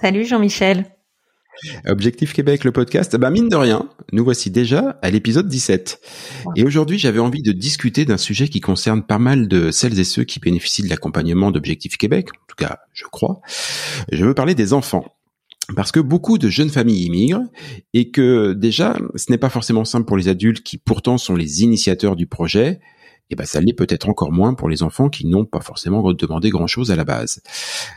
Salut Jean-Michel. Objectif Québec, le podcast, bah mine de rien, nous voici déjà à l'épisode 17. Et aujourd'hui, j'avais envie de discuter d'un sujet qui concerne pas mal de celles et ceux qui bénéficient de l'accompagnement d'Objectif Québec, en tout cas, je crois. Je veux parler des enfants. Parce que beaucoup de jeunes familles immigrent et que déjà, ce n'est pas forcément simple pour les adultes qui pourtant sont les initiateurs du projet. Et ben, ça l'est peut-être encore moins pour les enfants qui n'ont pas forcément demandé grand chose à la base.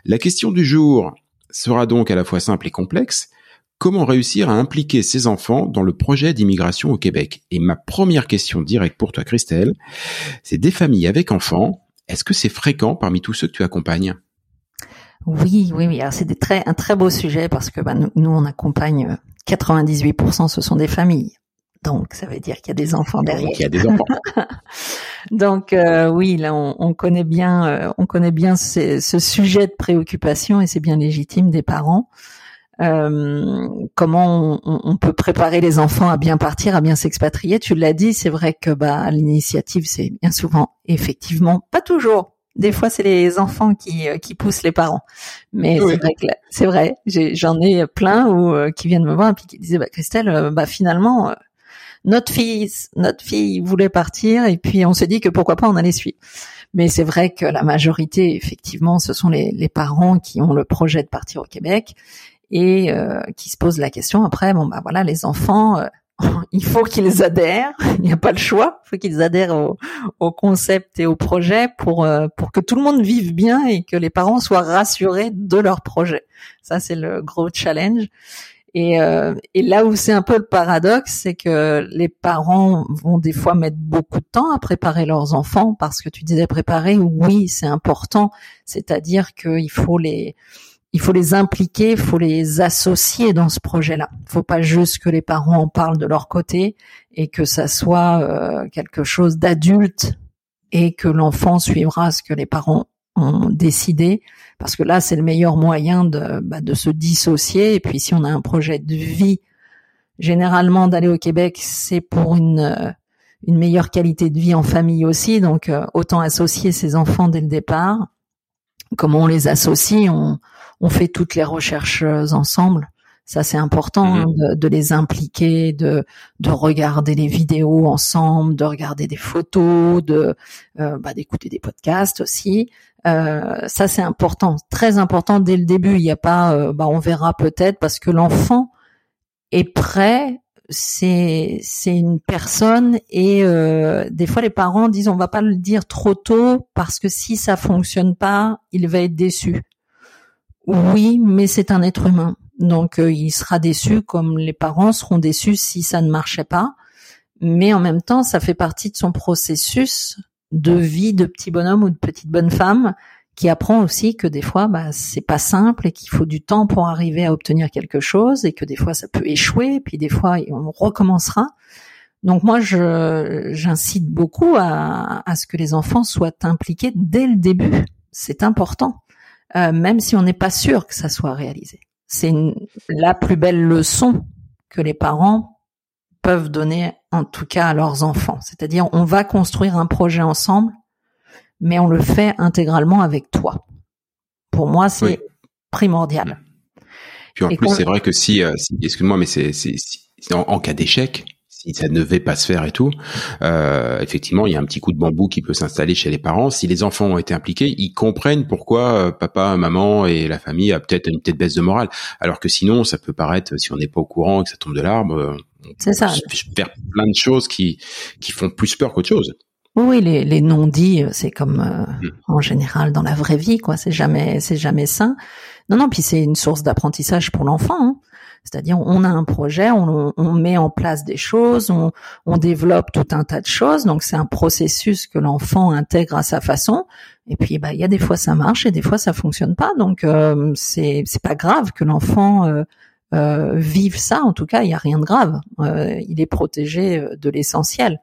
La question du jour sera donc à la fois simple et complexe. Comment réussir à impliquer ces enfants dans le projet d'immigration au Québec? Et ma première question directe pour toi, Christelle, c'est des familles avec enfants. Est-ce que c'est fréquent parmi tous ceux que tu accompagnes? Oui, oui, oui. Alors c'est un très beau sujet parce que bah, nous, nous, on accompagne 98%, euh, ce sont des familles. Donc ça veut dire qu'il y a des enfants derrière. Donc il y a des enfants. Donc euh, oui, là on, on, connaît bien, euh, on connaît bien ce, ce, sujet de préoccupation et c'est bien légitime des parents. Euh, comment on, on, peut préparer les enfants à bien partir, à bien s'expatrier? Tu l'as dit, c'est vrai que bah, l'initiative, c'est bien souvent, effectivement, pas toujours, des fois, c'est les enfants qui, euh, qui poussent les parents. Mais c'est vrai que vrai. J'en ai, plein où, euh, qui viennent me voir et puis qui disaient, bah, Christelle, euh, bah, finalement, notre fille, notre fille voulait partir et puis on s'est dit que pourquoi pas on allait suivre. Mais c'est vrai que la majorité, effectivement, ce sont les, les parents qui ont le projet de partir au Québec et qui se posent la question après, bon bah voilà, les enfants, il faut qu'ils adhèrent, il n'y a pas le choix, il faut qu'ils adhèrent au, au, concept et au projet pour euh, pour que tout le monde vive bien et que les parents soient rassurés de leur projet. Ça c'est le gros challenge. Et, euh, et là où c'est un peu le paradoxe, c'est que les parents vont des fois mettre beaucoup de temps à préparer leurs enfants parce que tu disais préparer, oui c'est important, c'est-à-dire qu'il faut les il faut les impliquer, il faut les associer dans ce projet-là. Il faut pas juste que les parents en parlent de leur côté et que ça soit euh, quelque chose d'adulte et que l'enfant suivra ce que les parents ont décidé, parce que là c'est le meilleur moyen de, bah, de se dissocier. Et puis si on a un projet de vie, généralement d'aller au Québec, c'est pour une euh, une meilleure qualité de vie en famille aussi. Donc euh, autant associer ses enfants dès le départ. Comment on les associe on, on fait toutes les recherches euh, ensemble. Ça, c'est important mhm. hein, de, les impliquer, de, de regarder les vidéos ensemble, de regarder des photos, de euh, bah, d'écouter des podcasts aussi. Euh, ça, c'est important, très important dès le début. Il n'y a pas, bah, on verra peut-être parce que l'enfant est prêt. C'est c'est une personne et des fois les parents disent on va pas le dire trop tôt parce que si ça fonctionne pas, il va être déçu. Oui, mais c'est un être humain. Donc euh, il sera déçu comme les parents seront déçus si ça ne marchait pas. Mais en même temps, ça fait partie de son processus de vie de petit bonhomme ou de petite bonne femme qui apprend aussi que des fois, bah, c'est pas simple et qu'il faut du temps pour arriver à obtenir quelque chose et que des fois ça peut échouer, puis des fois on recommencera. Donc moi, j'incite beaucoup à, à ce que les enfants soient impliqués dès le début. C'est important. Euh, même si on n'est pas sûr que ça soit réalisé. C'est la plus belle leçon que les parents peuvent donner en tout cas à leurs enfants. C'est-à-dire on va construire un projet ensemble, mais on le fait intégralement avec toi. Pour moi, c'est primordial. Puis en plus, c'est vrai que si, euh, excuse-moi, mais c'est, c'est, en, cas d'échec, si ça ne devait pas se faire et tout, euh, effectivement, il y a un petit coup de bambou qui peut s'installer chez les parents. Si les enfants ont été impliqués, ils comprennent pourquoi euh, papa, maman et la famille a peut-être une tête baisse de morale. Alors que sinon, ça peut paraître, si on n'est pas au courant et que ça tombe de l'arbre, c'est ça. Faire plein de choses qui qui font plus peur qu'autre chose. Oui, les, les non-dits, c'est comme euh, hmm. en général dans la vraie vie, quoi. C'est jamais, c'est jamais sain. Non, non. Puis c'est une source d'apprentissage pour l'enfant. Hein. C'est-à-dire, on a un projet, on, on, met en place des choses, on, on développe tout un tas de choses. Donc, c'est un processus que l'enfant intègre à sa façon. Et puis, bah, il y a des fois ça marche et des fois ça fonctionne pas. Donc, euh, c'est c'est pas grave que l'enfant euh, euh, vive ça. En tout cas, il y a rien de grave. Euh, il est protégé de l'essentiel.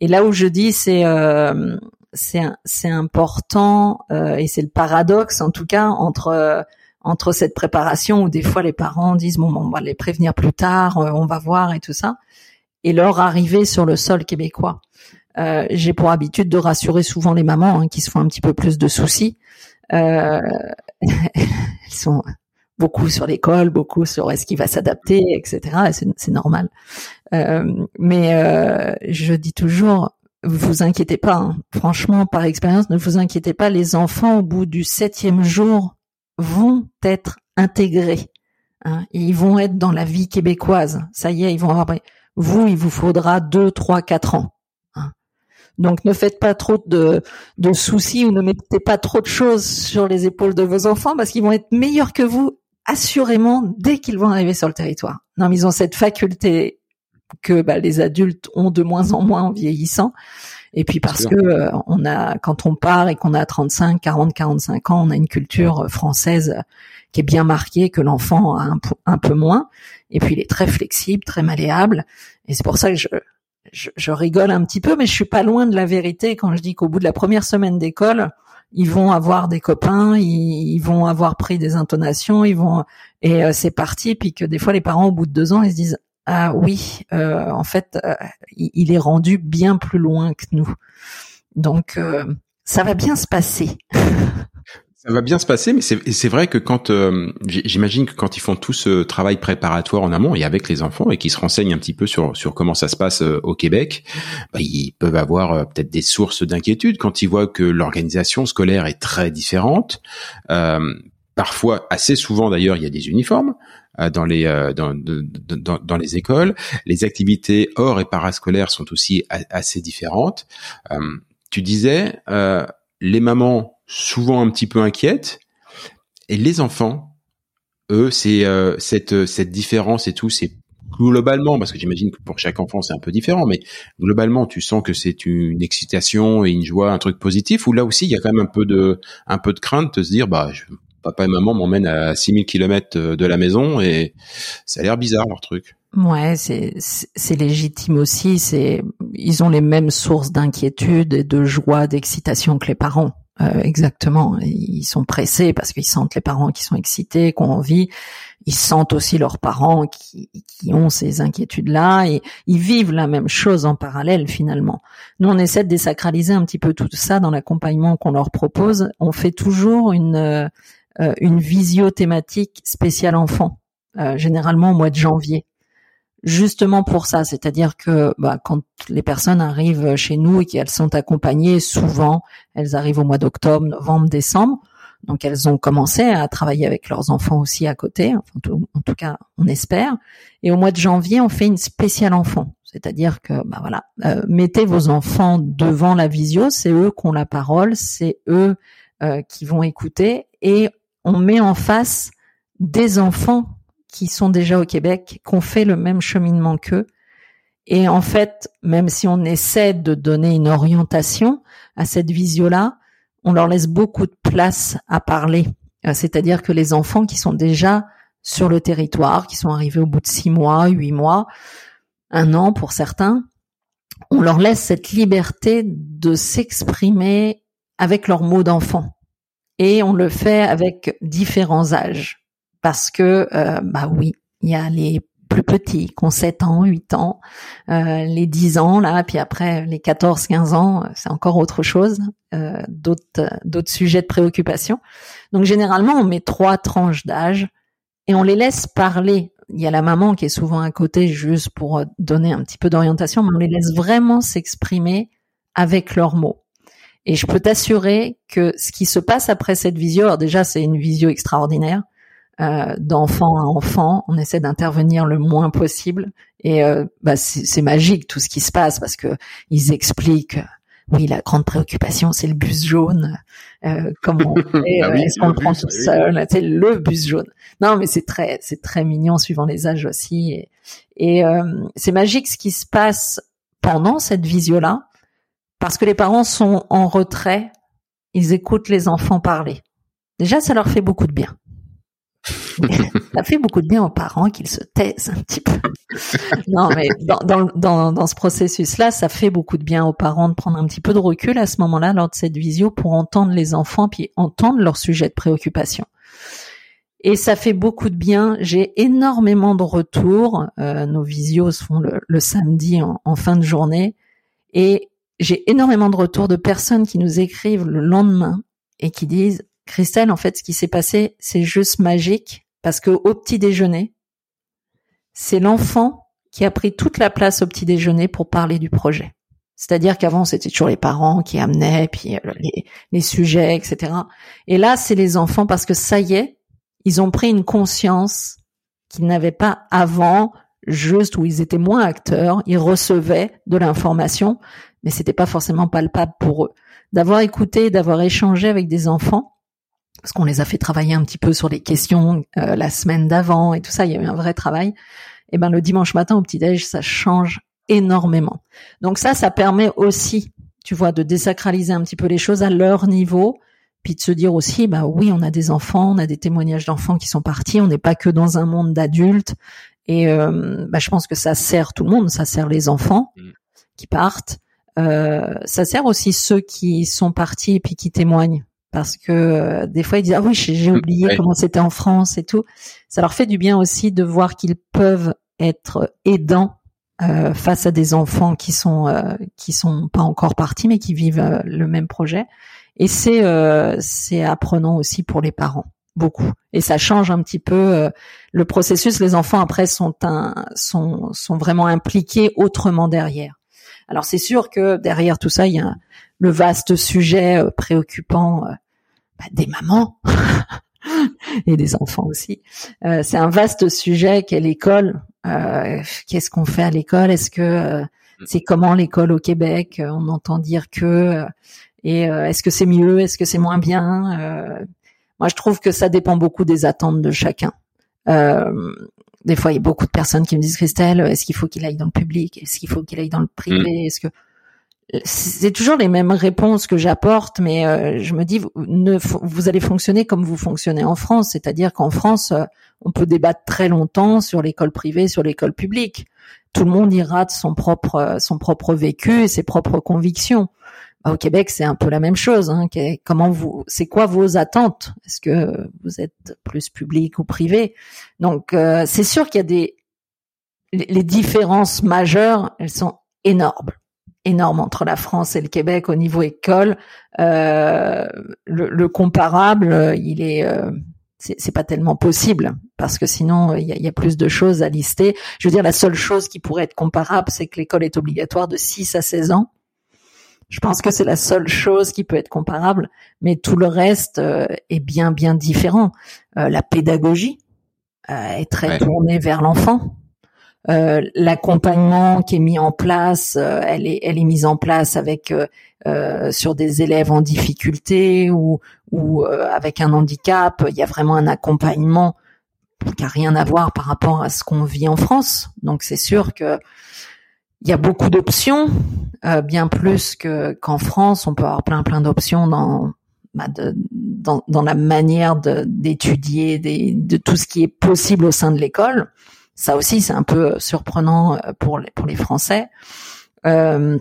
Et là où je dis c'est euh, c'est important euh, et c'est le paradoxe en tout cas entre entre cette préparation où des fois les parents disent bon, on va les prévenir plus tard, euh, on va voir et tout ça, et leur arrivée sur le sol québécois. Euh, J'ai pour habitude de rassurer souvent les mamans hein, qui se font un petit peu plus de soucis. Euh, elles sont beaucoup sur l'école, beaucoup sur est-ce qu'il va s'adapter, etc. C'est normal. Euh, mais euh, je dis toujours, vous inquiétez pas. Hein. Franchement, par expérience, ne vous inquiétez pas. Les enfants, au bout du septième jour, vont être intégrés. Hein, ils vont être dans la vie québécoise. Ça y est, ils vont avoir. Vous, il vous faudra deux, trois, quatre ans. Hein. Donc, ne faites pas trop de, soucis ou ne mettez pas trop de choses sur les épaules de vos enfants parce qu'ils vont être meilleurs que vous assurément dès qu'ils vont arriver sur le territoire. Non, mais ils ont cette faculté que bah, les adultes ont de moins en moins en vieillissant. Et puis parce que euh, on a, quand on part et qu'on a 35, 40, 45 ans, on a une culture française qui est bien marquée, que l'enfant a un, un, peu moins. Et puis il est très flexible, très malléable. Et c'est pour ça que je, je, je, rigole un petit peu, mais je suis pas loin de la vérité quand je dis qu'au bout de la première semaine d'école, ils vont avoir des copains, ils, vont avoir pris des intonations, ils vont et euh, c'est parti. Puis que des fois les parents au bout de deux ans ils se disent ah oui, euh, en fait, euh, il est rendu bien plus loin que nous. Donc, euh, ça va bien se passer. Ça va bien se passer, mais c'est vrai que quand j'imagine que quand ils font tout ce travail préparatoire en amont et avec les enfants et qu'ils se renseignent un petit peu sur sur comment ça se passe au Québec, bah, ils peuvent avoir peut-être des sources d'inquiétude quand ils voient que l'organisation scolaire est très différente. parfois, assez souvent d'ailleurs, il y a des uniformes. Euh, dans les euh, dans, dans, dans, les écoles. Les activités hors et parascolaires sont aussi assez différentes. Euh, tu disais les mamans souvent un petit peu inquiètes et les enfants, eux, c'est cette cette différence et tout, c'est globalement, parce que j'imagine que pour chaque enfant c'est un peu différent, mais globalement tu sens que c'est une excitation et une joie, un truc positif, ou là aussi il y a quand même un peu de un peu de crainte de se dire bah je, papa et maman m'emmènent à 6000 km de la maison et ça a l'air bizarre leur truc. Ouais, c'est c'est légitime aussi. C'est ils ont les mêmes sources d'inquiétude et de joie, d'excitation que les parents. Euh, exactement. Ils sont pressés parce qu'ils sentent les parents qui sont excités, qui ont envie. Ils sentent aussi leurs parents qui, qui ont ces inquiétudes-là et ils vivent la même chose en parallèle finalement. Nous, on essaie de désacraliser un petit peu tout ça dans l'accompagnement qu'on leur propose. On fait toujours une euh, une visio thématique spéciale enfant, euh, généralement au mois de janvier. Justement pour ça, c'est-à-dire que bah, quand les personnes arrivent chez nous et qu'elles sont accompagnées, souvent elles arrivent au mois d'octobre, novembre, décembre, donc elles ont commencé à travailler avec leurs enfants aussi à côté, en tout cas on espère. Et au mois de janvier, on fait une spéciale enfant, c'est-à-dire que bah voilà, euh, mettez vos enfants devant la visio, c'est eux qui ont la parole, c'est eux qui vont écouter. Et on met en face des enfants qui sont déjà au Québec, qui ont fait le même cheminement qu'eux. Et en fait, même si on essaie de donner une orientation à cette visio-là, on leur laisse beaucoup de place à parler. Euh, c'est-à-dire que les enfants qui sont déjà sur le territoire, qui sont arrivés au bout de six mois, huit mois, un an pour certains, on leur laisse cette liberté de s'exprimer avec leurs mots d'enfant et on le fait avec différents âges parce que euh, bah oui, il y a les plus petits, qui ont 7 ans, 8 ans, euh, les 10 ans là, puis après les 14, 15 ans, c'est encore autre chose, euh, d'autres d'autres sujets de préoccupation. Donc généralement, on met trois tranches d'âge et on les laisse parler. Il y a la maman qui est souvent à côté juste pour donner un petit peu d'orientation, mais on les laisse vraiment s'exprimer avec leurs mots. Et je peux t'assurer que ce qui se passe après cette visio, alors déjà c'est une visio extraordinaire, euh, d'enfant à enfant, on essaie d'intervenir le moins possible et euh, bah, c'est magique tout ce qui se passe parce que ils expliquent. Oui, la grande préoccupation, c'est le bus jaune. Euh, comment on fait ah Est-ce qu'on le prend tout seul C'est le bus jaune. Non, mais c'est très, c'est très mignon suivant les âges aussi. Et, et c'est magique ce qui se passe pendant cette visio-là parce que les parents sont en retrait, ils écoutent les enfants parler. Déjà, ça leur fait beaucoup de bien. ça fait beaucoup de bien aux parents qu'ils se taisent un petit peu. Non, mais dans, dans, dans, ce processus-là, ça fait beaucoup de bien aux parents de prendre un petit peu de recul à ce moment-là, lors de cette visio, pour entendre les enfants, puis entendre leur sujet de préoccupation. Et ça fait beaucoup de bien. J'ai énormément de retours. Euh, nos visios se font le, samedi en, en, fin de journée. Et j'ai énormément de retours de personnes qui nous écrivent le lendemain et qui disent Christelle, en fait, ce qui s'est passé, c'est juste magique parce que au petit déjeuner, c'est l'enfant qui a pris toute la place au petit déjeuner pour parler du projet. C'est-à-dire qu'avant, c'était toujours les parents qui amenaient, puis euh, les, les sujets, etc. Et là, c'est les enfants parce que ça y est, ils ont pris une conscience qu'ils n'avaient pas avant, juste où ils étaient moins acteurs, ils recevaient de l'information, mais c'était pas forcément palpable pour eux. D'avoir écouté, d'avoir échangé avec des enfants, parce qu'on les a fait travailler un petit peu sur les questions euh, la semaine d'avant et tout ça, il y a eu un vrai travail. Et eh ben le dimanche matin au petit déj, ça change énormément. Donc ça, ça permet aussi, tu vois, de désacraliser un petit peu les choses à leur niveau, puis de se dire aussi, bah oui, on a des enfants, on a des témoignages d'enfants qui sont partis, on n'est pas que dans un monde d'adultes. Et euh, bah, je pense que ça sert tout le monde, ça sert les enfants mm. qui partent, euh, ça sert aussi ceux qui sont partis et puis qui témoignent parce que euh, des fois ils disent ah oui j'ai oublié comment c'était en France et tout. Ça leur fait du bien aussi de voir qu'ils peuvent être aidants euh, face à des enfants qui sont euh, qui sont pas encore partis mais qui vivent euh, le même projet. Et c'est c'est apprenant aussi pour les parents beaucoup. Et ça change un petit peu le processus. Les enfants après sont un, sont sont vraiment impliqués autrement derrière. Alors c'est sûr que derrière tout ça, il y a le vaste sujet euh, préoccupant euh, bah, des mamans et des enfants aussi. Euh, c'est un vaste sujet qu'est l'école. Qu'est-ce qu'on fait à l'école? Est-ce que c'est comment l'école au Québec? On entend dire que et est-ce que c'est mieux? Est-ce que c'est moins bien? Moi, je trouve que ça dépend beaucoup des attentes de chacun. Des fois, il y a beaucoup de personnes qui me disent Christelle, est-ce qu'il faut qu'il aille dans le public? Est-ce qu'il faut qu'il aille dans le privé? Mm. Est-ce que c'est toujours les mêmes réponses que j'apporte, mais euh, je me dis vous, ne, vous allez fonctionner comme vous fonctionnez en France, c'est-à-dire qu'en France, euh, on peut débattre très longtemps sur l'école privée, sur l'école publique. Tout le monde ira de son propre son propre vécu et ses propres convictions. Bah, au Québec, c'est un peu la même chose. Hein. Comment vous, c'est quoi vos attentes? Est-ce que vous êtes plus public ou privé? Donc, euh, c'est sûr qu'il y a des les différences majeures, elles sont énormes, énormes entre la France et le Québec au niveau école. Euh, le, comparable, il est euh, c'est pas tellement possible parce que sinon il y a, y a, plus de choses à lister. Je veux dire, la seule chose qui pourrait être comparable, c'est que l'école est obligatoire de 6 à 16 ans je pense que c'est la seule chose qui peut être comparable, mais tout le reste euh, est bien bien différent. Euh, la pédagogie euh, est très tournée vers l'enfant. L'accompagnement qui est mis en place, elle est elle est mise en place avec sur des élèves en difficulté ou ou avec un handicap. Il y a vraiment un accompagnement qui a rien à voir par rapport à ce qu'on vit en France. Donc c'est sûr que il y a beaucoup d'options, euh, bien plus que qu'en France. On peut avoir plein plein d'options dans, bah, dans, dans la manière d'étudier de, tout ce qui est possible au sein de l'école. Ça aussi, c'est un peu surprenant euh, pour les, pour les Français. Euh,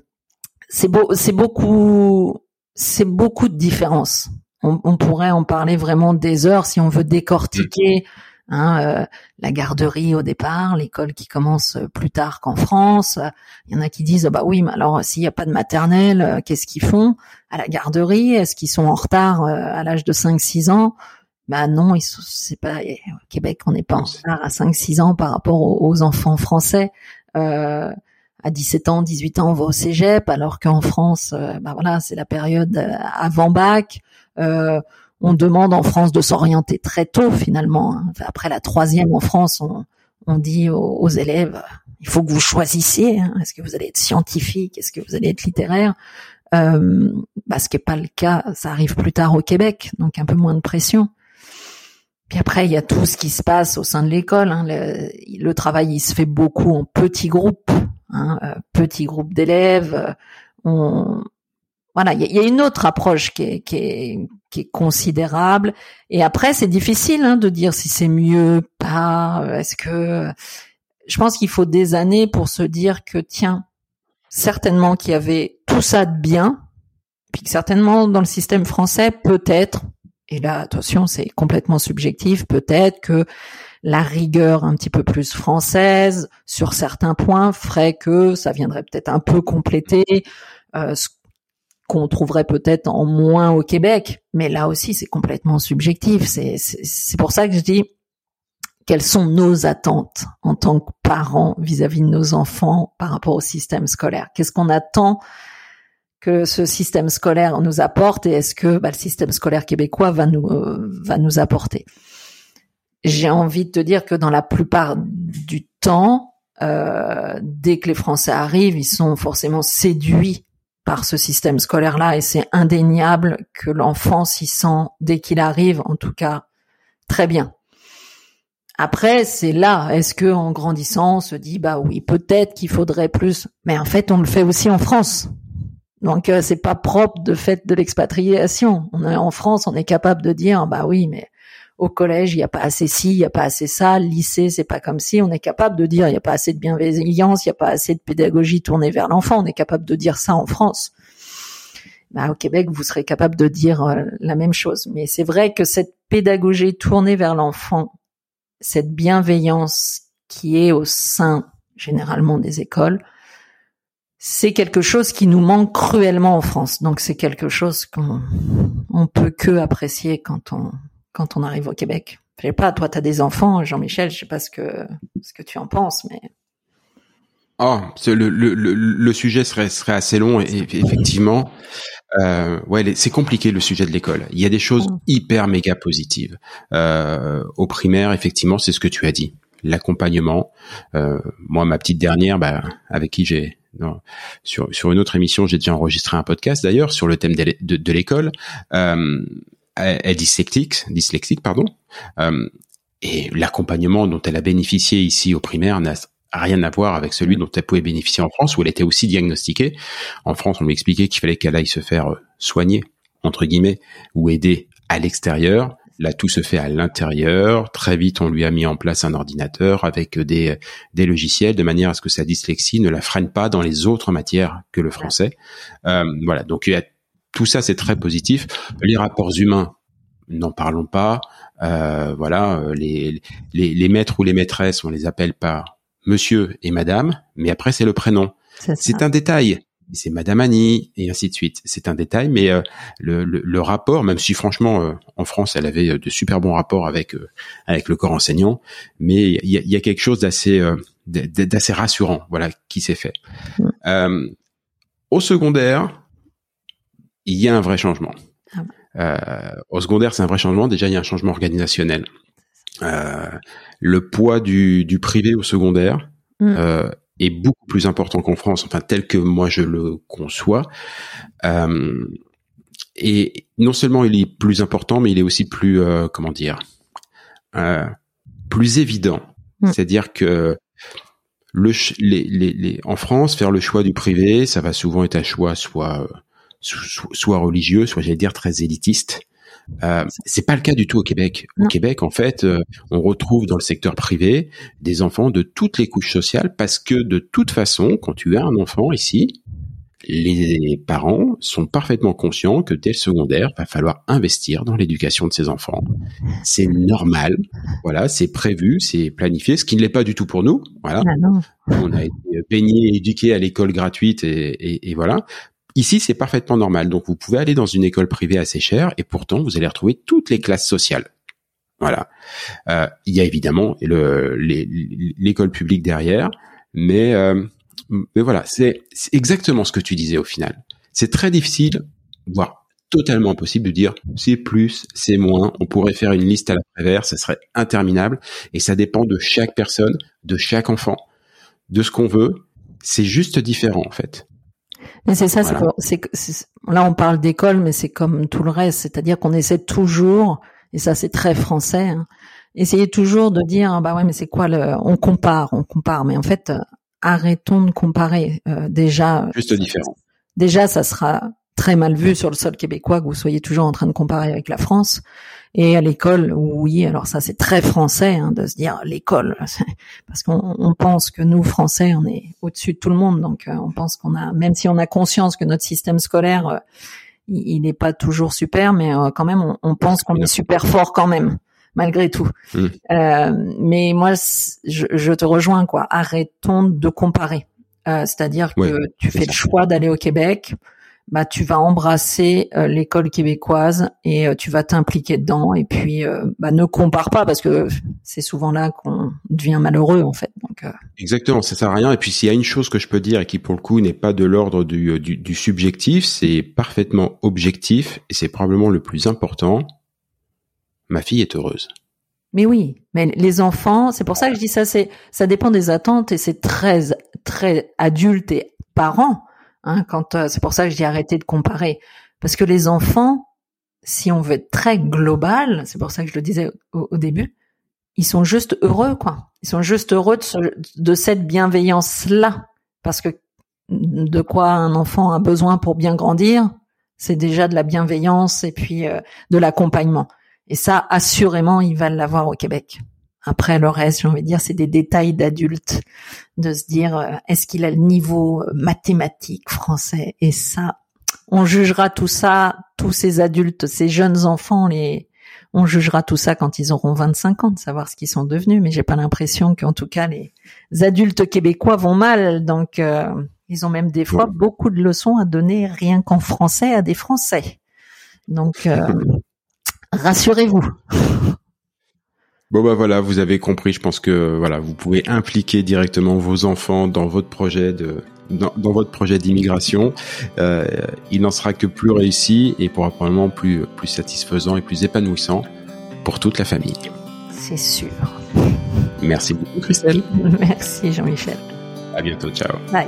c'est beau, c'est beaucoup, c'est beaucoup de différences. On, on, pourrait en parler vraiment des heures si on veut décortiquer Hein, euh, la garderie au départ, l'école qui commence plus tard qu'en France. Il y en a qui disent bah oui, mais alors s'il n'y a pas de maternelle, euh, qu'est-ce qu'ils font à la garderie? Est-ce qu'ils sont en retard euh, à l'âge de 5-6 ans? Bah non, c'est pas au Québec, on n'est pas en retard à 5-6 ans par rapport aux, enfants français. Euh, à 17 ans, 18 ans, on va au cégep, alors qu'en France, bah voilà, c'est la période avant bac. Euh, on demande en France de s'orienter très tôt finalement. Hein. Après la troisième en France, on, dit aux, élèves, il faut que vous choisissiez. Hein. Est-ce que vous allez être scientifique? Est-ce que vous allez être littéraire? Euh, bah, Ce qui n'est pas le cas, ça arrive plus tard au Québec, donc un peu moins de pression. Puis après, il y a tout ce qui se passe au sein de l'école. Hein. Le, travail, il se fait beaucoup en petits groupes, euh, petits groupes d'élèves. On, voilà, il y, a une autre approche qui est, qui est, est considérable. Et après, c'est difficile hein, de dire si c'est mieux, pas. Est-ce que je pense qu'il faut des années pour se dire que tiens, certainement qu'il y avait tout ça de bien, puis que certainement dans le système français, peut-être. Et là, attention, c'est complètement subjectif. Peut-être que la rigueur un petit peu plus française sur certains points ferait que ça viendrait peut-être un peu compléter euh, ce qu'on trouverait peut-être en moins au Québec, mais là aussi c'est complètement subjectif. C'est pour ça que je dis quelles sont nos attentes en tant que parents vis-à-vis de nos enfants par rapport au système scolaire? Qu'est-ce qu'on attend que ce système scolaire nous apporte et est-ce que bah, le système scolaire québécois va nous euh, va nous apporter? J'ai envie de te dire que dans la plupart du temps, euh, dès que les Français arrivent, ils sont forcément séduits par ce système scolaire-là et c'est indéniable que l'enfant s'y sent dès qu'il arrive, en tout cas, très bien. Après, c'est là, est-ce que en grandissant, on se dit bah oui, peut-être qu'il faudrait plus, mais en fait, on le fait aussi en France. Donc euh, c'est pas propre de fait de l'expatriation. On est en France, on est capable de dire bah oui, mais au collège, il n'y a pas assez ci, il n'y a pas assez ça, le lycée, c'est pas comme si, on est capable de dire il n'y a pas assez de bienveillance, il n'y a pas assez de pédagogie tournée vers l'enfant, on est capable de dire ça en France. Bah, au Québec, vous serez capable de dire euh, la même chose. Mais c'est vrai que cette pédagogie tournée vers l'enfant, cette bienveillance qui est au sein généralement des écoles, c'est quelque chose qui nous manque cruellement en France. Donc c'est quelque chose qu'on on peut que apprécier quand on quand on arrive au Québec. Je sais pas, toi, tu as des enfants, Jean-Michel, je sais pas ce que, ce que tu en penses, mais. Oh, le, le, le, sujet serait, serait assez long et, effectivement, euh, ouais, c'est compliqué le sujet de l'école. Il y a des choses mm. hyper méga positives. Euh, au primaire, effectivement, c'est ce que tu as dit, l'accompagnement. Euh, moi, ma petite dernière, bah, avec qui j'ai sur sur une autre émission, j'ai déjà enregistré un podcast d'ailleurs sur le thème de, de, de l'école. Euh, est dyslexique, dyslexique pardon, euh, et l'accompagnement dont elle a bénéficié ici au primaire n'a rien à voir avec celui dont elle pouvait bénéficier en France, où elle était aussi diagnostiquée. En France, on lui expliquait qu'il fallait qu'elle aille se faire euh, soigner, entre guillemets, ou aider à l'extérieur. Là, tout se fait à l'intérieur. Très vite, on lui a mis en place un ordinateur avec des, des logiciels de manière à ce que sa dyslexie ne la freine pas dans les autres matières que le français. Euh, voilà. Donc, il y a tout ça, c'est très positif. Les rapports humains, n'en parlons pas. Euh, voilà, euh, les, les, les, maîtres ou les maîtresses, on les appelle pas monsieur et madame, mais après c'est le prénom. C'est un détail. C'est Madame Annie et ainsi de suite. C'est un détail, mais euh, le, le, rapport, même si franchement en France elle avait de super bons rapports avec avec le corps enseignant, mais il y a, y a, quelque chose d'assez d'assez rassurant, voilà, qui s'est fait. au secondaire, il y a un vrai changement. Ah euh, au secondaire, c'est un vrai changement. Déjà, il y a un changement organisationnel. Euh, le poids du, du, privé au secondaire mm. euh, est beaucoup plus important qu'en France, enfin tel que moi je le conçois. Et non seulement il est plus important, mais il est aussi plus, comment dire, plus évident. Mm. C'est-à-dire que le, les, les, les, en France, faire le choix du privé, ça va souvent être un choix soit soit religieux, soit j'allais dire très élitiste. Euh, c'est pas le cas du tout au Québec. Au Québec, en fait, euh, on retrouve dans le secteur privé des enfants de toutes les couches sociales parce que de toute façon, quand tu as un enfant ici, les parents sont parfaitement conscients que dès le secondaire, va falloir investir dans l'éducation de ses enfants. C'est normal, voilà, c'est prévu, c'est planifié, ce qui ne l'est pas du tout pour nous. Voilà, ah on a été baigné, éduqué à l'école gratuite et, et voilà. Ici, c'est parfaitement normal. Donc, vous pouvez aller dans une école privée assez chère et pourtant, vous allez retrouver toutes les classes sociales. Voilà. Euh, il y a évidemment l'école publique derrière, mais euh, mais voilà, c'est exactement ce que tu disais au final. C'est très difficile, voire totalement impossible de dire c'est plus, c'est moins. On pourrait faire une liste à la prévère, ça serait interminable. Et ça dépend de chaque personne, de chaque enfant, de ce qu'on veut. C'est juste différent en fait. Mais c'est ça, c'est là on parle d'école, mais c'est comme tout le reste, c'est-à-dire qu'on essaie toujours, et ça c'est très français, hein, essayer toujours de dire bah ouais mais c'est quoi le, on compare, on compare, mais en fait arrêtons de comparer. Euh, déjà, juste différent. Déjà, ça sera très mal vu sur le sol québécois que vous soyez toujours en train de comparer avec la France. Et à l'école, oui, alors ça c'est très français hein, de se dire l'école, parce qu'on pense que nous Français, on est au-dessus de tout le monde, donc euh, on pense qu'on a, même si on a conscience que notre système scolaire, euh, il n'est pas toujours super, mais quand même, on, on pense qu'on est super fort quand même malgré tout. Mmh. Euh, mais moi, je, je, te rejoins quoi. Arrêtons de comparer. Euh, C'est-à-dire que tu fais le choix d'aller au Québec, bah tu vas embrasser euh, l'école québécoise et euh, tu vas t'impliquer dedans. Et puis, euh, bah ne compare pas parce que c'est souvent là qu'on devient malheureux en fait. Donc exactement, ça sert à rien. Et puis s'il y a une chose que je peux dire et qui pour le coup n'est pas de l'ordre du, du, du subjectif, c'est parfaitement objectif et c'est probablement le plus important ma fille est heureuse. Mais oui, mais les enfants, c'est pour ça que je dis ça, c'est ça dépend des attentes et c'est très très adulte et parents. Hein, quand euh, c'est pour ça que je dis arrêtez de comparer, parce que les enfants, si on veut être très global, c'est pour ça que je le disais au, début, ils sont juste heureux quoi. Ils sont juste heureux de, de cette bienveillance là, parce que de quoi un enfant a besoin pour bien grandir, c'est déjà de la bienveillance et puis euh, de l'accompagnement. Et ça, assurément, il va l'avoir au Québec. Après le reste, j'ai envie de dire, c'est des détails d'adultes de se dire euh, est-ce qu'il a le niveau euh, mathématique français? Et ça, on jugera tout ça, tous ces adultes, ces jeunes enfants, les, on jugera tout ça quand ils auront 25 ans, de savoir ce qu'ils sont devenus. Mais j'ai pas l'impression qu'en tout cas les adultes québécois vont mal, donc euh, ils ont même des fois beaucoup de leçons à donner rien qu'en français à des Français. Donc rassurez-vous. Bon bah voilà, vous avez compris. Je pense que voilà, vous pouvez impliquer directement vos enfants dans votre projet de dans, votre projet d'immigration. Euh, il n'en sera que plus réussi et probablement plus plus satisfaisant et plus épanouissant pour toute la famille. C'est sûr. Merci beaucoup, Christelle. Merci, Jean-Michel. À bientôt. Ciao. Bye.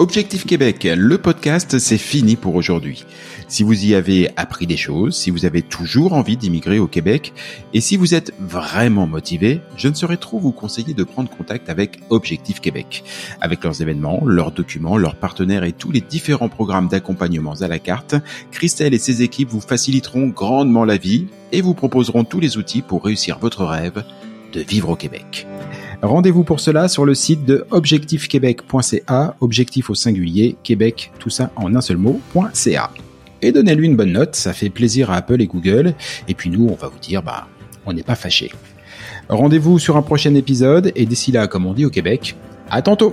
Objectif Québec, le podcast, c'est fini pour aujourd'hui. Si vous y avez appris des choses, si vous avez toujours envie d'immigrer au Québec, et si vous êtes vraiment motivé, je ne saurais trop vous conseiller de prendre contact avec Objectif Québec. Avec leurs événements, leurs documents, leurs partenaires et tous les différents programmes d'accompagnement à la carte, Christelle et ses équipes vous faciliteront grandement la vie et vous proposeront tous les outils pour réussir votre rêve de vivre au Québec. Rendez-vous pour cela sur le site de objectifquebec.ca, objectif au singulier, Québec, tout ça en un seul mot.ca. Et donnez-lui une bonne note, ça fait plaisir à Apple et Google. Et puis nous, on va vous dire, bah, on n'est pas fâchés. Rendez-vous sur un prochain épisode et d'ici là, comme on dit au Québec, à tantôt!